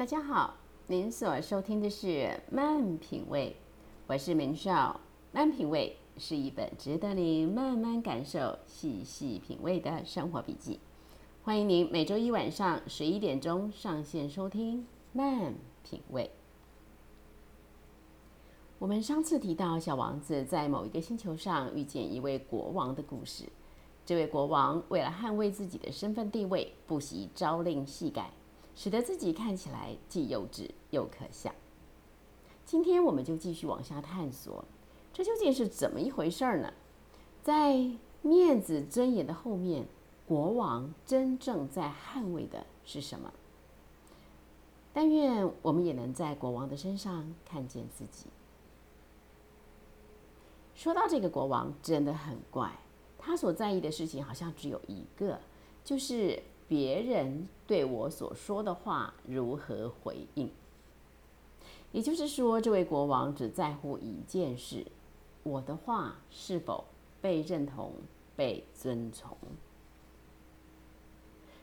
大家好，您所收听的是《慢品味》，我是明少。《慢品味》是一本值得您慢慢感受、细细品味的生活笔记。欢迎您每周一晚上十一点钟上线收听《慢品味》。我们上次提到，小王子在某一个星球上遇见一位国王的故事。这位国王为了捍卫自己的身份地位，不惜朝令夕改，使得自己看起来既幼稚又可笑。今天我们就继续往下探索，这究竟是怎么一回事儿呢？在面子尊严的后面，国王真正在捍卫的是什么？但愿我们也能在国王的身上看见自己。说到这个国王，真的很怪。他所在意的事情好像只有一个，就是别人对我所说的话如何回应。也就是说，这位国王只在乎一件事：我的话是否被认同、被尊崇。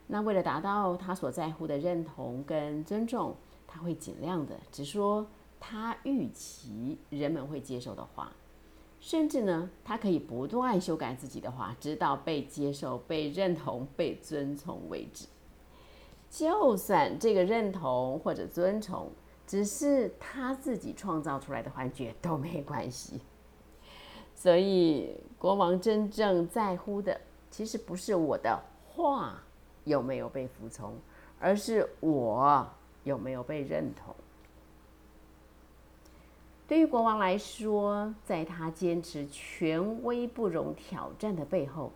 那为了达到他所在乎的认同跟尊重，他会尽量的只说他预期人们会接受的话。甚至呢，他可以不断修改自己的话，直到被接受、被认同、被尊崇为止。就算这个认同或者尊崇只是他自己创造出来的幻觉，都没关系。所以，国王真正在乎的，其实不是我的话有没有被服从，而是我有没有被认同。对于国王来说，在他坚持权威不容挑战的背后，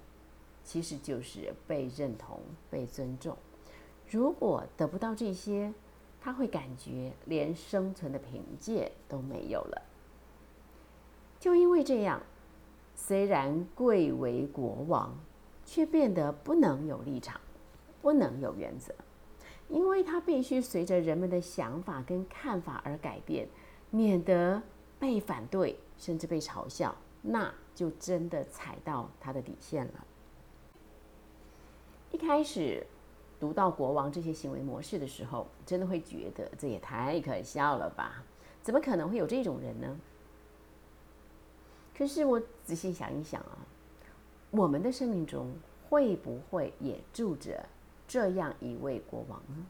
其实就是被认同、被尊重。如果得不到这些，他会感觉连生存的凭借都没有了。就因为这样，虽然贵为国王，却变得不能有立场，不能有原则，因为他必须随着人们的想法跟看法而改变。免得被反对，甚至被嘲笑，那就真的踩到他的底线了。一开始读到国王这些行为模式的时候，真的会觉得这也太可笑了吧？怎么可能会有这种人呢？可是我仔细想一想啊，我们的生命中会不会也住着这样一位国王呢？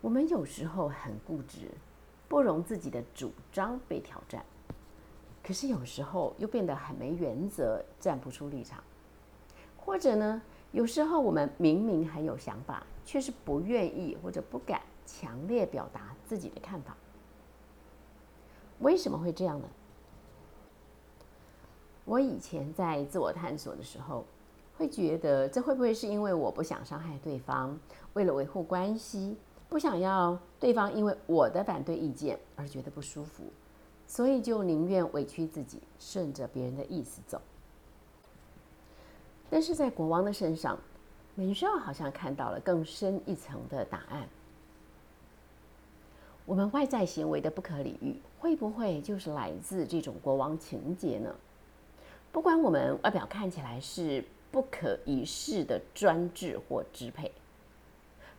我们有时候很固执。不容自己的主张被挑战，可是有时候又变得很没原则，站不出立场。或者呢，有时候我们明明很有想法，却是不愿意或者不敢强烈表达自己的看法。为什么会这样呢？我以前在自我探索的时候，会觉得这会不会是因为我不想伤害对方，为了维护关系？不想要对方因为我的反对意见而觉得不舒服，所以就宁愿委屈自己，顺着别人的意思走。但是在国王的身上，美少好像看到了更深一层的答案。我们外在行为的不可理喻，会不会就是来自这种国王情节呢？不管我们外表看起来是不可一世的专制或支配。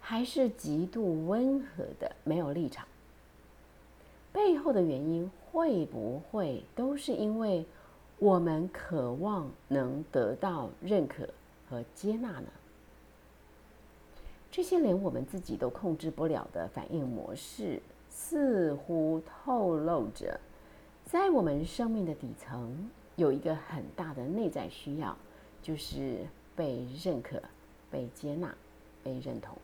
还是极度温和的，没有立场。背后的原因会不会都是因为我们渴望能得到认可和接纳呢？这些连我们自己都控制不了的反应模式，似乎透露着，在我们生命的底层有一个很大的内在需要，就是被认可、被接纳、被认同。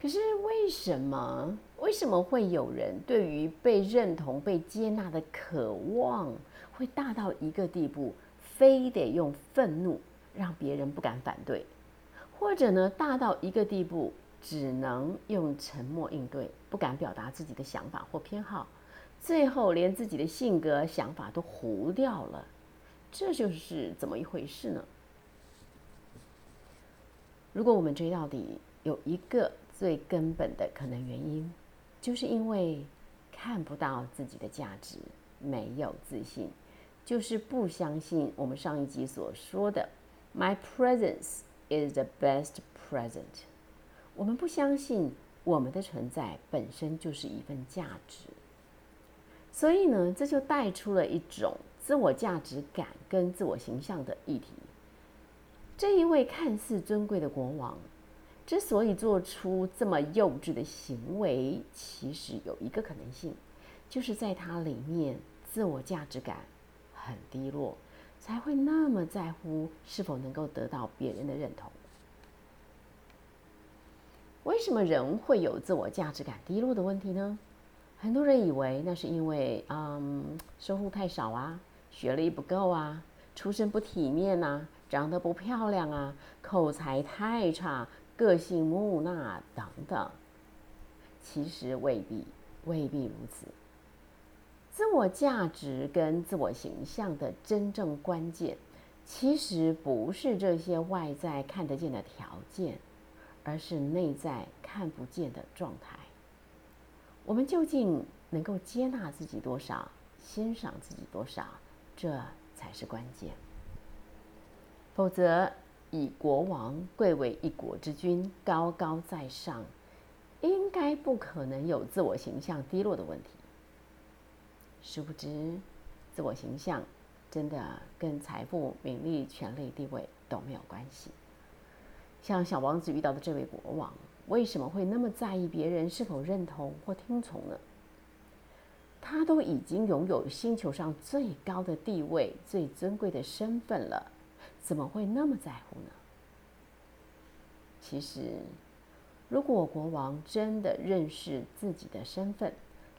可是为什么？为什么会有人对于被认同、被接纳的渴望会大到一个地步，非得用愤怒让别人不敢反对，或者呢，大到一个地步，只能用沉默应对，不敢表达自己的想法或偏好，最后连自己的性格、想法都糊掉了？这就是怎么一回事呢？如果我们追到底，有一个。最根本的可能原因，就是因为看不到自己的价值，没有自信，就是不相信我们上一集所说的 “My presence is the best present”。我们不相信我们的存在本身就是一份价值，所以呢，这就带出了一种自我价值感跟自我形象的议题。这一位看似尊贵的国王，之所以做出这么幼稚的行为，其实有一个可能性，就是在他里面自我价值感很低落，才会那么在乎是否能够得到别人的认同。为什么人会有自我价值感低落的问题呢？很多人以为那是因为，嗯，收入太少啊，学历不够啊，出身不体面呐，长得不漂亮啊，口才太差，个性木讷等等。其实未必，未必如此。自我价值跟自我形象的真正关键，其实不是这些外在看得见的条件。而是内在看不见的状态。我们究竟能够接纳自己多少，欣赏自己多少，这才是关键。否则，以国王贵为一国之君，高高在上，应该不可能有自我形象低落的问题。殊不知，自我形象真的跟财富、名利、权力、地位都没有关系。像小王子遇到的这位国王，为什么会那么在意别人是否认同或听从呢？他都已经拥有星球上最高的地位、最尊贵的身份了，怎么会那么在乎呢？其实，如果国王真的认识自己的身份，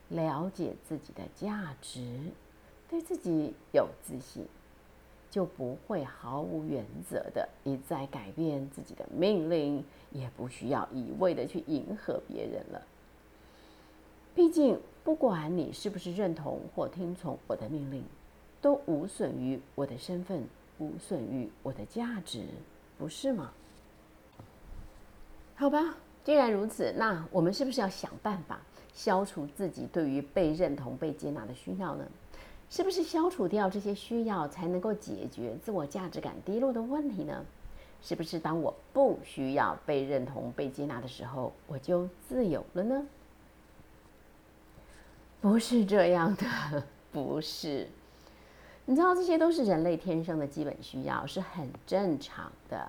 了解自己的价值，对自己有自信。就不会毫无原则的一再改变自己的命令，也不需要一味的去迎合别人了。毕竟，不管你是不是认同或听从我的命令，都无损于我的身份，无损于我的价值，不是吗？好吧，既然如此，那我们是不是要想办法消除自己对于被认同、被接纳的需要呢？是不是消除掉这些需要，才能够解决自我价值感低落的问题呢？是不是当我不需要被认同、被接纳的时候，我就自由了呢？不是这样的，不是。你知道，这些都是人类天生的基本需要，是很正常的，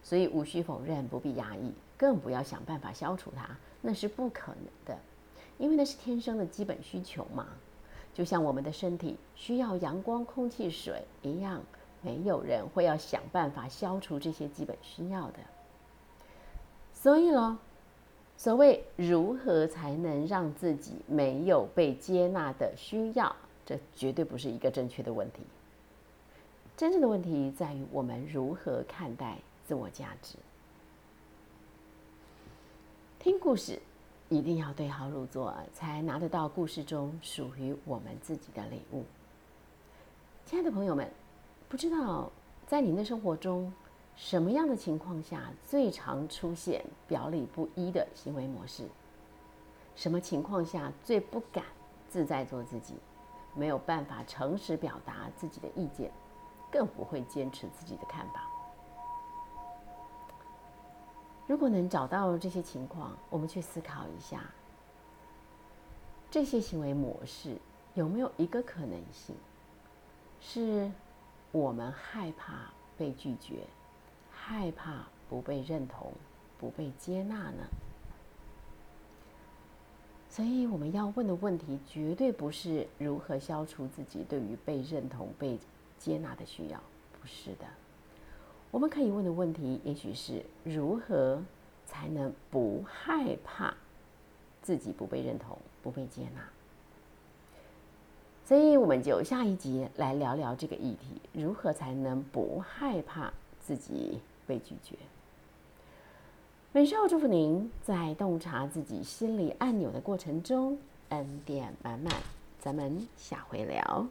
所以无需否认，不必压抑，更不要想办法消除它，那是不可能的，因为那是天生的基本需求嘛。就像我们的身体需要阳光、空气、水一样，没有人会要想办法消除这些基本需要的。所以咯，所谓如何才能让自己没有被接纳的需要，这绝对不是一个正确的问题。真正的问题在于我们如何看待自我价值。听故事。一定要对号入座，才拿得到故事中属于我们自己的礼物。亲爱的朋友们，不知道在您的生活中，什么样的情况下最常出现表里不一的行为模式？什么情况下最不敢自在做自己，没有办法诚实表达自己的意见，更不会坚持自己的看法？如果能找到这些情况，我们去思考一下，这些行为模式有没有一个可能性，是我们害怕被拒绝，害怕不被认同、不被接纳呢？所以我们要问的问题，绝对不是如何消除自己对于被认同、被接纳的需要，不是的。我们可以问的问题，也许是如何才能不害怕自己不被认同、不被接纳。所以，我们就下一集来聊聊这个议题：如何才能不害怕自己被拒绝？美少祝福您在洞察自己心理按钮的过程中，恩典满满。咱们下回聊。